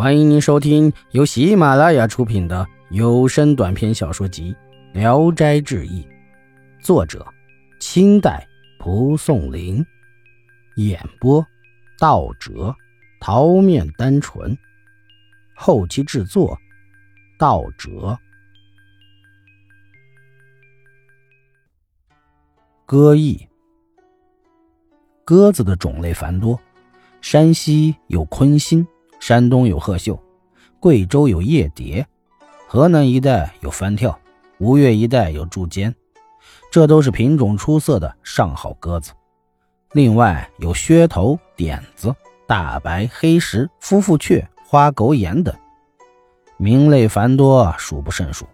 欢迎您收听由喜马拉雅出品的有声短篇小说集《聊斋志异》，作者：清代蒲松龄，演播：道哲、桃面单纯，后期制作：道哲。歌艺，鸽子的种类繁多，山西有昆心。山东有鹤秀，贵州有夜蝶，河南一带有翻跳，吴越一带有柱尖，这都是品种出色的上好鸽子。另外有靴头、点子、大白、黑石、夫妇雀、花狗眼等，名类繁多，数不胜数。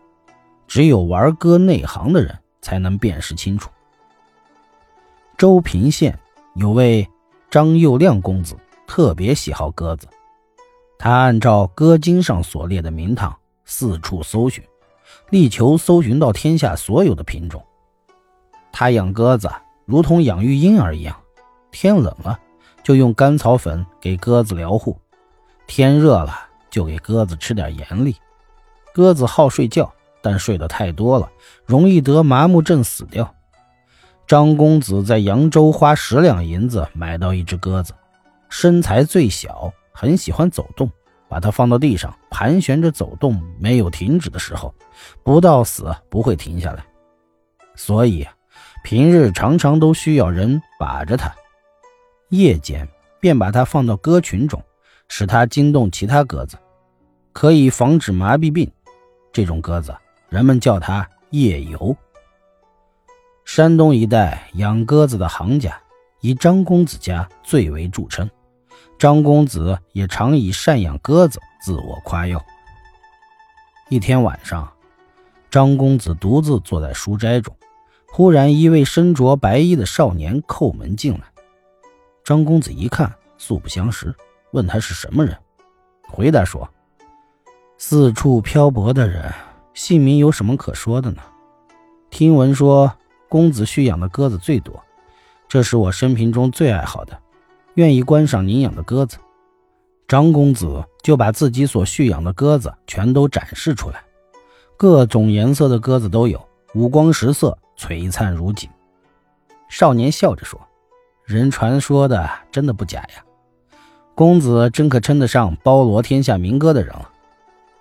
只有玩鸽内行的人才能辨识清楚。周平县有位张佑亮公子，特别喜好鸽子。他按照歌经上所列的名堂四处搜寻，力求搜寻到天下所有的品种。他养鸽子如同养育婴儿一样，天冷了就用甘草粉给鸽子疗护，天热了就给鸽子吃点盐粒。鸽子好睡觉，但睡得太多了，容易得麻木症死掉。张公子在扬州花十两银子买到一只鸽子，身材最小。很喜欢走动，把它放到地上盘旋着走动，没有停止的时候，不到死不会停下来。所以平日常常都需要人把着它，夜间便把它放到鸽群中，使它惊动其他鸽子，可以防止麻痹病。这种鸽子人们叫它夜游。山东一带养鸽子的行家，以张公子家最为著称。张公子也常以善养鸽子自我夸耀。一天晚上，张公子独自坐在书斋中，忽然一位身着白衣的少年叩门进来。张公子一看，素不相识，问他是什么人，回答说：“四处漂泊的人，姓名有什么可说的呢？听闻说公子蓄养的鸽子最多，这是我生平中最爱好的。”愿意观赏您养的鸽子，张公子就把自己所蓄养的鸽子全都展示出来，各种颜色的鸽子都有，五光十色，璀璨如锦。少年笑着说：“人传说的真的不假呀，公子真可称得上包罗天下民歌的人了。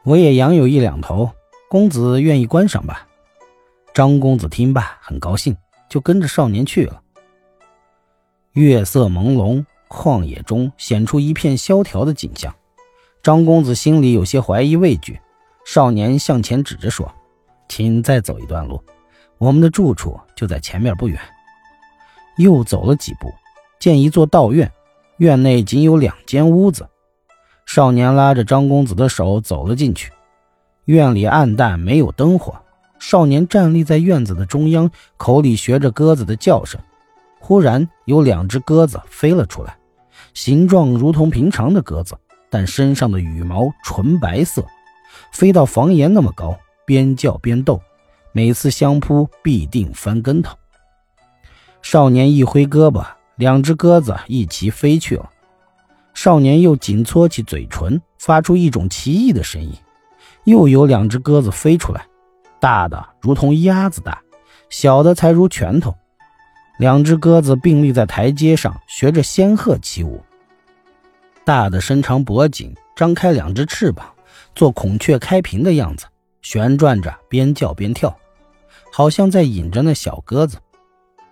我也养有一两头，公子愿意观赏吧？”张公子听罢很高兴，就跟着少年去了。月色朦胧。旷野中显出一片萧条的景象，张公子心里有些怀疑畏惧。少年向前指着说：“请再走一段路，我们的住处就在前面不远。”又走了几步，见一座道院，院内仅有两间屋子。少年拉着张公子的手走了进去。院里暗淡，没有灯火。少年站立在院子的中央，口里学着鸽子的叫声。忽然有两只鸽子飞了出来。形状如同平常的鸽子，但身上的羽毛纯白色，飞到房檐那么高，边叫边斗，每次相扑必定翻跟头。少年一挥胳膊，两只鸽子一齐飞去了。少年又紧搓起嘴唇，发出一种奇异的声音。又有两只鸽子飞出来，大的如同鸭子大，小的才如拳头。两只鸽子并立在台阶上，学着仙鹤起舞。大的伸长脖颈，张开两只翅膀，做孔雀开屏的样子，旋转着，边叫边跳，好像在引着那小鸽子。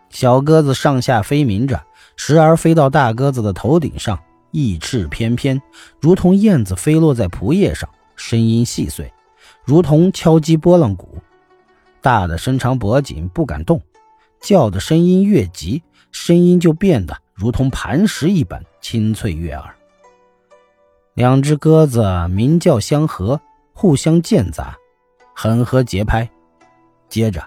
小鸽子上下飞鸣着，时而飞到大鸽子的头顶上，翼翅翩翩，如同燕子飞落在蒲叶上，声音细碎，如同敲击拨浪鼓。大的伸长脖颈，不敢动。叫的声音越急，声音就变得如同磐石一般清脆悦耳。两只鸽子鸣叫相和，互相间杂，很合节拍。接着，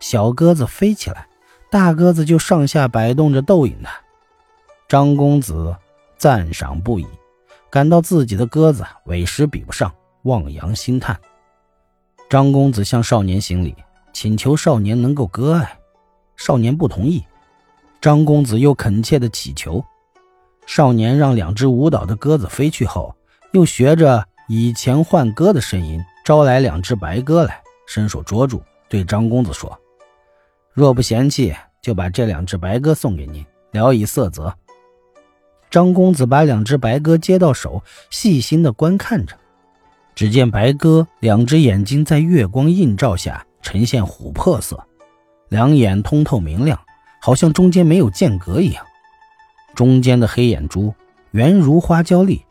小鸽子飞起来，大鸽子就上下摆动着逗引它。张公子赞赏不已，感到自己的鸽子委实比不上，望洋兴叹。张公子向少年行礼，请求少年能够割爱。少年不同意，张公子又恳切的乞求。少年让两只舞蹈的鸽子飞去后，又学着以前换鸽的声音招来两只白鸽来，伸手捉住，对张公子说：“若不嫌弃，就把这两只白鸽送给您，聊以色泽。”张公子把两只白鸽接到手，细心的观看着。只见白鸽两只眼睛在月光映照下呈现琥珀色，两眼通透明亮，好像中间没有间隔一样。中间的黑眼珠圆如花椒粒。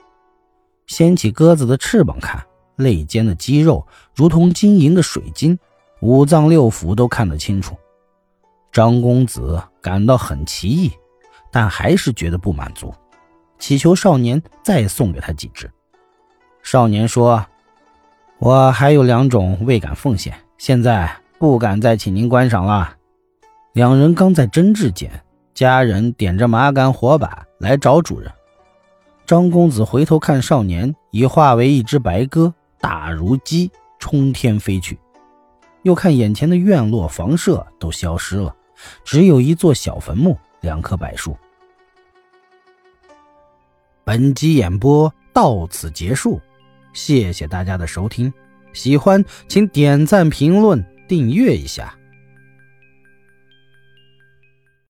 掀起鸽子的翅膀看，肋间的肌肉如同晶莹的水晶，五脏六腑都看得清楚。张公子感到很奇异，但还是觉得不满足，祈求少年再送给他几只。少年说。我还有两种未敢奉献，现在不敢再请您观赏了。两人刚在争执间，家人点着麻杆火把来找主人。张公子回头看少年，已化为一只白鸽，大如鸡，冲天飞去。又看眼前的院落、房舍都消失了，只有一座小坟墓，两棵柏树。本集演播到此结束。谢谢大家的收听，喜欢请点赞、评论、订阅一下。